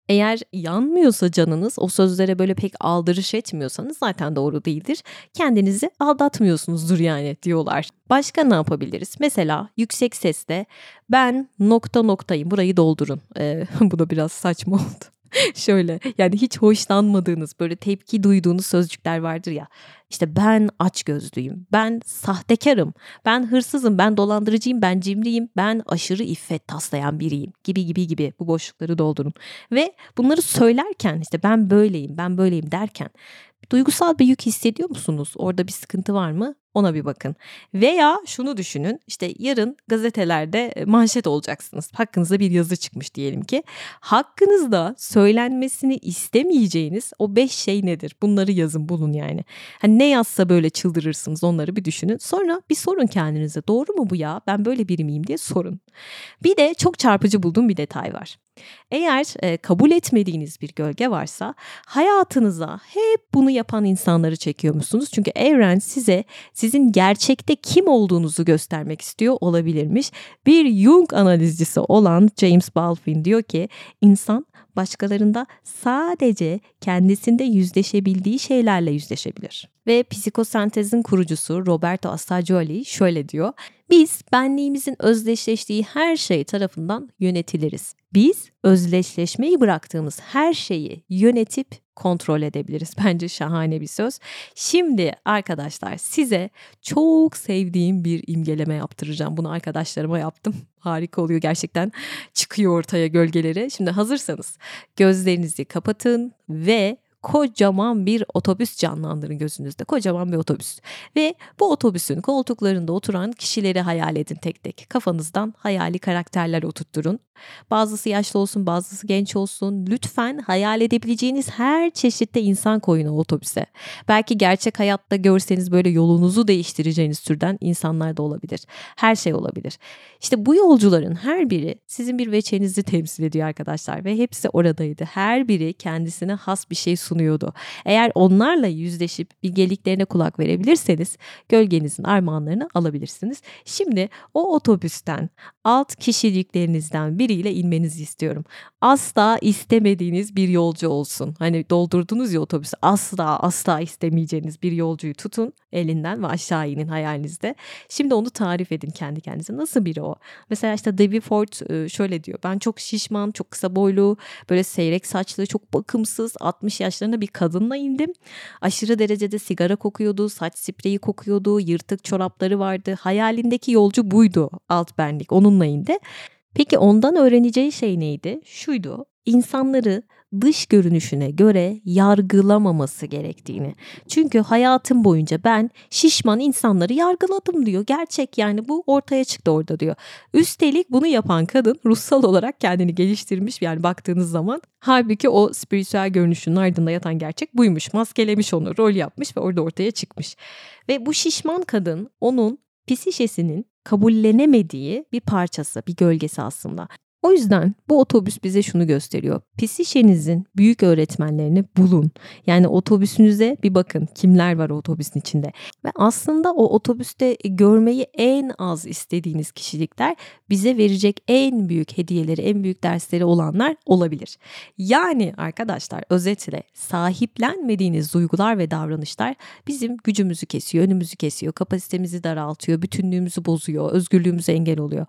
Eğer yanmıyorsa canınız, o sözlere böyle pek aldırış etmiyorsanız zaten doğru değildir. Kendinizi aldatmıyorsunuzdur yani diyorlar. Başka ne yapabiliriz? Mesela yüksek sesle ben nokta noktayım burayı doldurun. Ee, bu da biraz saçma oldu. Şöyle yani hiç hoşlanmadığınız böyle tepki duyduğunuz sözcükler vardır ya. İşte ben aç gözlüyüm, ben sahtekarım, ben hırsızım, ben dolandırıcıyım, ben cimriyim, ben aşırı iffet taslayan biriyim gibi gibi gibi bu boşlukları doldurun. Ve bunları söylerken işte ben böyleyim, ben böyleyim derken duygusal bir yük hissediyor musunuz? Orada bir sıkıntı var mı? Ona bir bakın. Veya şunu düşünün işte yarın gazetelerde e, manşet olacaksınız. Hakkınızda bir yazı çıkmış diyelim ki. Hakkınızda söylenmesini istemeyeceğiniz o beş şey nedir? Bunları yazın bulun yani. Hani ne yazsa böyle çıldırırsınız onları bir düşünün. Sonra bir sorun kendinize doğru mu bu ya ben böyle biri miyim diye sorun. Bir de çok çarpıcı bulduğum bir detay var. Eğer e, kabul etmediğiniz bir gölge varsa hayatınıza hep bunu yapan insanları çekiyor musunuz? Çünkü evren size sizin gerçekte kim olduğunuzu göstermek istiyor olabilirmiş. Bir Jung analizcisi olan James Baldwin diyor ki insan başkalarında sadece kendisinde yüzleşebildiği şeylerle yüzleşebilir. Ve psikosentezin kurucusu Roberto Assagioli şöyle diyor. Biz benliğimizin özdeşleştiği her şey tarafından yönetiliriz. Biz özdeşleşmeyi bıraktığımız her şeyi yönetip kontrol edebiliriz. Bence şahane bir söz. Şimdi arkadaşlar size çok sevdiğim bir imgeleme yaptıracağım. Bunu arkadaşlarıma yaptım. Harika oluyor gerçekten. Çıkıyor ortaya gölgeleri. Şimdi hazırsanız gözlerinizi kapatın ve kocaman bir otobüs canlandırın gözünüzde. Kocaman bir otobüs. Ve bu otobüsün koltuklarında oturan kişileri hayal edin tek tek. Kafanızdan hayali karakterler oturtturun. Bazısı yaşlı olsun, bazısı genç olsun. Lütfen hayal edebileceğiniz her çeşitte insan koyun o otobüse. Belki gerçek hayatta görseniz böyle yolunuzu değiştireceğiniz türden insanlar da olabilir. Her şey olabilir. İşte bu yolcuların her biri sizin bir veçenizi temsil ediyor arkadaşlar ve hepsi oradaydı. Her biri kendisine has bir şey sunuyordu. Eğer onlarla yüzleşip bilgeliklerine kulak verebilirseniz gölgenizin armağanlarını alabilirsiniz. Şimdi o otobüsten alt kişiliklerinizden biriyle inmenizi istiyorum. Asla istemediğiniz bir yolcu olsun. Hani doldurdunuz ya otobüsü asla asla istemeyeceğiniz bir yolcuyu tutun elinden ve aşağı inin hayalinizde. Şimdi onu tarif edin kendi kendinize. Nasıl biri o? Mesela işte Debbie Ford e, şöyle diyor. Ben çok şişman, çok kısa boylu, böyle seyrek saçlı, çok bakımsız 60 yaşlarında bir kadınla indim. Aşırı derecede sigara kokuyordu, saç spreyi kokuyordu, yırtık çorapları vardı. Hayalindeki yolcu buydu alt benlik. Onunla indi. Peki ondan öğreneceği şey neydi? Şuydu. İnsanları dış görünüşüne göre yargılamaması gerektiğini. Çünkü hayatım boyunca ben şişman insanları yargıladım diyor. Gerçek yani bu ortaya çıktı orada diyor. Üstelik bunu yapan kadın ruhsal olarak kendini geliştirmiş yani baktığınız zaman. Halbuki o spiritüel görünüşünün ardında yatan gerçek buymuş. Maskelemiş onu, rol yapmış ve orada ortaya çıkmış. Ve bu şişman kadın onun psişesinin kabullenemediği bir parçası, bir gölgesi aslında. O yüzden bu otobüs bize şunu gösteriyor. Psişenizin büyük öğretmenlerini bulun. Yani otobüsünüze bir bakın kimler var otobüsün içinde. Ve aslında o otobüste görmeyi en az istediğiniz kişilikler bize verecek en büyük hediyeleri, en büyük dersleri olanlar olabilir. Yani arkadaşlar özetle sahiplenmediğiniz duygular ve davranışlar bizim gücümüzü kesiyor, önümüzü kesiyor, kapasitemizi daraltıyor, bütünlüğümüzü bozuyor, özgürlüğümüze engel oluyor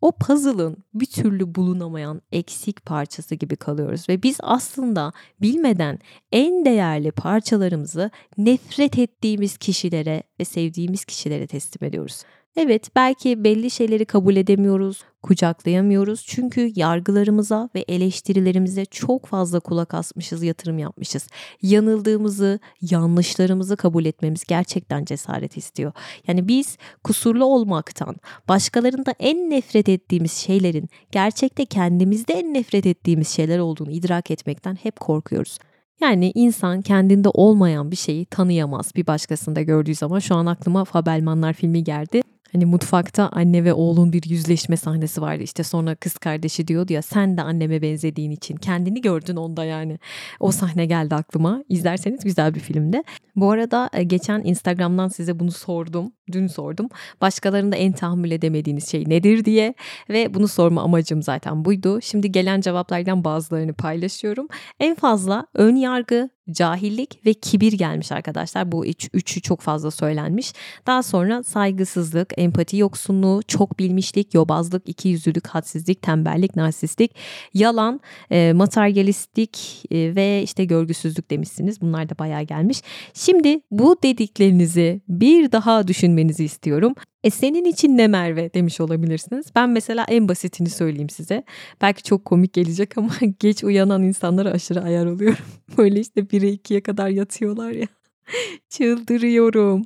o puzzle'ın bir türlü bulunamayan eksik parçası gibi kalıyoruz ve biz aslında bilmeden en değerli parçalarımızı nefret ettiğimiz kişilere ve sevdiğimiz kişilere teslim ediyoruz. Evet belki belli şeyleri kabul edemiyoruz, kucaklayamıyoruz çünkü yargılarımıza ve eleştirilerimize çok fazla kulak asmışız, yatırım yapmışız. Yanıldığımızı, yanlışlarımızı kabul etmemiz gerçekten cesaret istiyor. Yani biz kusurlu olmaktan, başkalarında en nefret ettiğimiz şeylerin gerçekte kendimizde en nefret ettiğimiz şeyler olduğunu idrak etmekten hep korkuyoruz. Yani insan kendinde olmayan bir şeyi tanıyamaz bir başkasında gördüğü zaman. Şu an aklıma Fabelmanlar filmi geldi. Hani mutfakta anne ve oğlun bir yüzleşme sahnesi vardı. İşte sonra kız kardeşi diyordu ya sen de anneme benzediğin için kendini gördün onda yani. O sahne geldi aklıma. İzlerseniz güzel bir filmde. Bu arada e, geçen Instagram'dan size bunu sordum. Dün sordum. Başkalarında en tahammül edemediğiniz şey nedir diye ve bunu sorma amacım zaten buydu. Şimdi gelen cevaplardan bazılarını paylaşıyorum. En fazla ön yargı, cahillik ve kibir gelmiş arkadaşlar. Bu üç, üçü çok fazla söylenmiş. Daha sonra saygısızlık, empati yoksunluğu, çok bilmişlik, yobazlık, ikiyüzlülük, hadsizlik, tembellik, narsistlik, yalan, e, materyalistik e, ve işte görgüsüzlük demişsiniz. Bunlar da bayağı gelmiş. Şimdi bu dediklerinizi bir daha düşünmenizi istiyorum. E senin için ne Merve demiş olabilirsiniz. Ben mesela en basitini söyleyeyim size. Belki çok komik gelecek ama geç uyanan insanlara aşırı ayar oluyorum. Böyle işte 1'e 2'ye kadar yatıyorlar ya. Çıldırıyorum.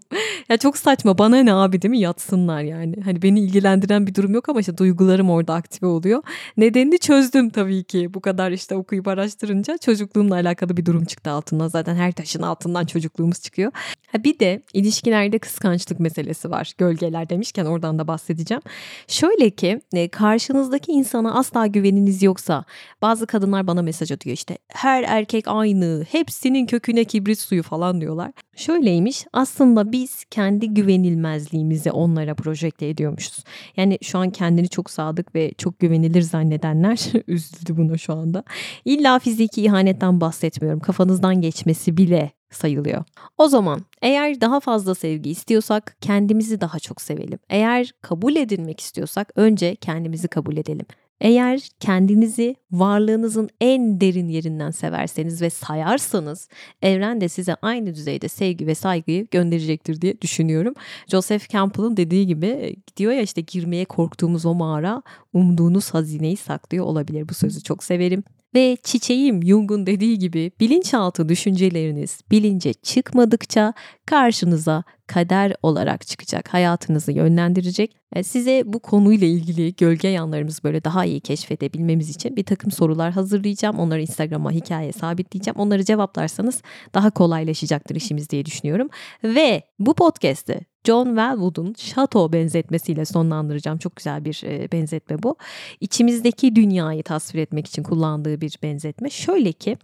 Ya çok saçma bana ne abi değil mi yatsınlar yani. Hani beni ilgilendiren bir durum yok ama işte duygularım orada aktive oluyor. Nedenini çözdüm tabii ki. Bu kadar işte okuyup araştırınca çocukluğumla alakalı bir durum çıktı altından. Zaten her taşın altından çocukluğumuz çıkıyor. Ha bir de ilişkilerde kıskançlık meselesi var. Gölgeler demişken oradan da bahsedeceğim. Şöyle ki e, karşınızdaki insana asla güveniniz yoksa bazı kadınlar bana mesaj atıyor işte her erkek aynı hepsinin köküne kibrit suyu falan diyorlar. Şöyleymiş aslında biz kendi güvenilmezliğimizi onlara projekte ediyormuşuz. Yani şu an kendini çok sadık ve çok güvenilir zannedenler üzüldü buna şu anda. İlla fiziki ihanetten bahsetmiyorum. Kafanızdan geçmesi bile sayılıyor. O zaman eğer daha fazla sevgi istiyorsak kendimizi daha çok sevelim. Eğer kabul edilmek istiyorsak önce kendimizi kabul edelim. Eğer kendinizi varlığınızın en derin yerinden severseniz ve sayarsanız evren de size aynı düzeyde sevgi ve saygıyı gönderecektir diye düşünüyorum. Joseph Campbell'ın dediği gibi diyor ya işte girmeye korktuğumuz o mağara umduğunuz hazineyi saklıyor olabilir. Bu sözü çok severim. Ve çiçeğim Jung'un dediği gibi bilinçaltı düşünceleriniz bilince çıkmadıkça karşınıza kader olarak çıkacak. Hayatınızı yönlendirecek. Size bu konuyla ilgili gölge yanlarımızı böyle daha iyi keşfedebilmemiz için bir takım sorular hazırlayacağım. Onları Instagram'a hikaye sabitleyeceğim. Onları cevaplarsanız daha kolaylaşacaktır işimiz diye düşünüyorum. Ve bu podcast'i John Wellwood'un şato benzetmesiyle sonlandıracağım. Çok güzel bir e, benzetme bu. İçimizdeki dünyayı tasvir etmek için kullandığı bir benzetme. Şöyle ki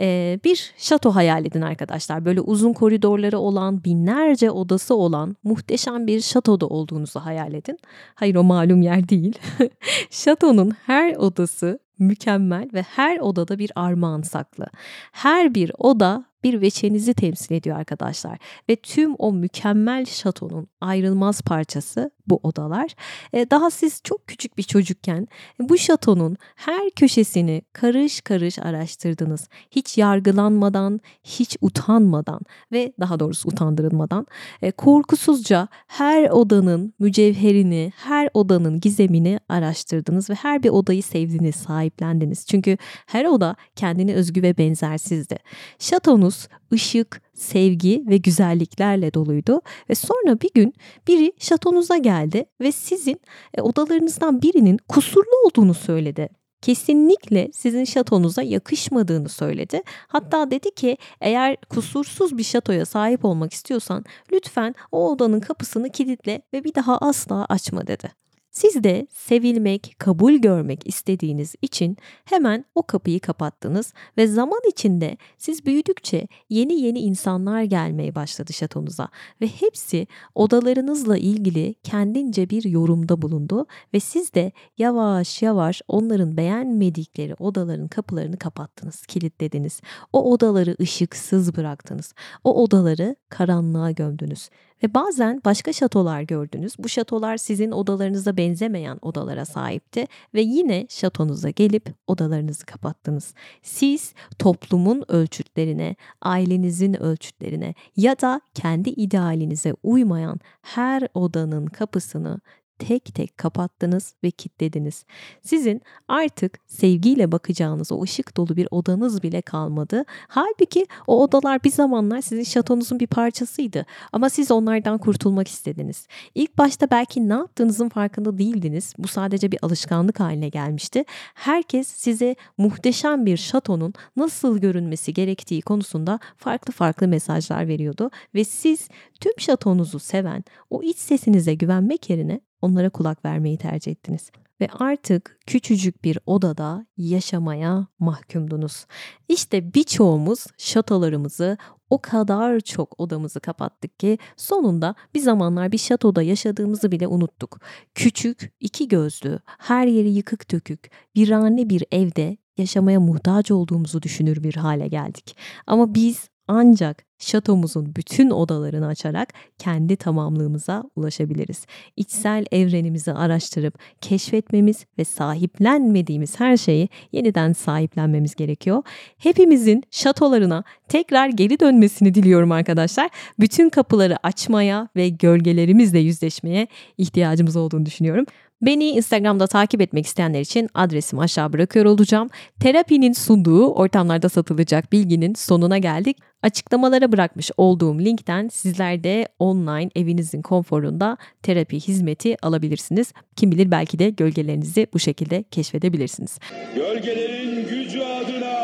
e, bir şato hayal edin arkadaşlar. Böyle uzun koridorları olan, binlerce odası olan muhteşem bir şatoda olduğunuzu hayal edin. Hayır o malum yer değil. Şatonun her odası mükemmel ve her odada bir armağan saklı. Her bir oda bir veçenizi temsil ediyor arkadaşlar. Ve tüm o mükemmel şatonun ayrılmaz parçası bu odalar. E, daha siz çok küçük bir çocukken bu şatonun her köşesini karış karış araştırdınız. Hiç yargılanmadan, hiç utanmadan ve daha doğrusu utandırılmadan e, korkusuzca her odanın mücevherini, her odanın gizemini araştırdınız ve her bir odayı sevdiniz, sahiplendiniz. Çünkü her oda kendine özgü ve benzersizdi. Şatonuz ışık, sevgi ve güzelliklerle doluydu ve sonra bir gün biri şatonuza geldi ve sizin e, odalarınızdan birinin kusurlu olduğunu söyledi kesinlikle sizin şatonuza yakışmadığını söyledi. Hatta dedi ki eğer kusursuz bir şatoya sahip olmak istiyorsan lütfen o odanın kapısını kilitle ve bir daha asla açma dedi. Siz de sevilmek, kabul görmek istediğiniz için hemen o kapıyı kapattınız ve zaman içinde siz büyüdükçe yeni yeni insanlar gelmeye başladı şatonuza ve hepsi odalarınızla ilgili kendince bir yorumda bulundu ve siz de yavaş yavaş onların beğenmedikleri odaların kapılarını kapattınız, kilitlediniz. O odaları ışıksız bıraktınız. O odaları karanlığa gömdünüz ve bazen başka şatolar gördünüz. Bu şatolar sizin odalarınıza benzemeyen odalara sahipti ve yine şatonuza gelip odalarınızı kapattınız. Siz toplumun ölçütlerine, ailenizin ölçütlerine ya da kendi idealinize uymayan her odanın kapısını tek tek kapattınız ve kilitlediniz. Sizin artık sevgiyle bakacağınız o ışık dolu bir odanız bile kalmadı. Halbuki o odalar bir zamanlar sizin şatonuzun bir parçasıydı ama siz onlardan kurtulmak istediniz. İlk başta belki ne yaptığınızın farkında değildiniz. Bu sadece bir alışkanlık haline gelmişti. Herkes size muhteşem bir şatonun nasıl görünmesi gerektiği konusunda farklı farklı mesajlar veriyordu ve siz tüm şatonuzu seven, o iç sesinize güvenmek yerine onlara kulak vermeyi tercih ettiniz ve artık küçücük bir odada yaşamaya mahkumdunuz. İşte birçoğumuz şatolarımızı o kadar çok odamızı kapattık ki sonunda bir zamanlar bir şatoda yaşadığımızı bile unuttuk. Küçük, iki gözlü, her yeri yıkık dökük, virane bir evde yaşamaya muhtaç olduğumuzu düşünür bir hale geldik. Ama biz ancak şatomuzun bütün odalarını açarak kendi tamamlığımıza ulaşabiliriz. İçsel evrenimizi araştırıp keşfetmemiz ve sahiplenmediğimiz her şeyi yeniden sahiplenmemiz gerekiyor. Hepimizin şatolarına tekrar geri dönmesini diliyorum arkadaşlar. Bütün kapıları açmaya ve gölgelerimizle yüzleşmeye ihtiyacımız olduğunu düşünüyorum. Beni Instagram'da takip etmek isteyenler için adresimi aşağı bırakıyor olacağım. Terapinin sunduğu ortamlarda satılacak bilginin sonuna geldik. Açıklamalara bırakmış olduğum linkten sizler de online evinizin konforunda terapi hizmeti alabilirsiniz. Kim bilir belki de gölgelerinizi bu şekilde keşfedebilirsiniz. Gölgelerin gücü adına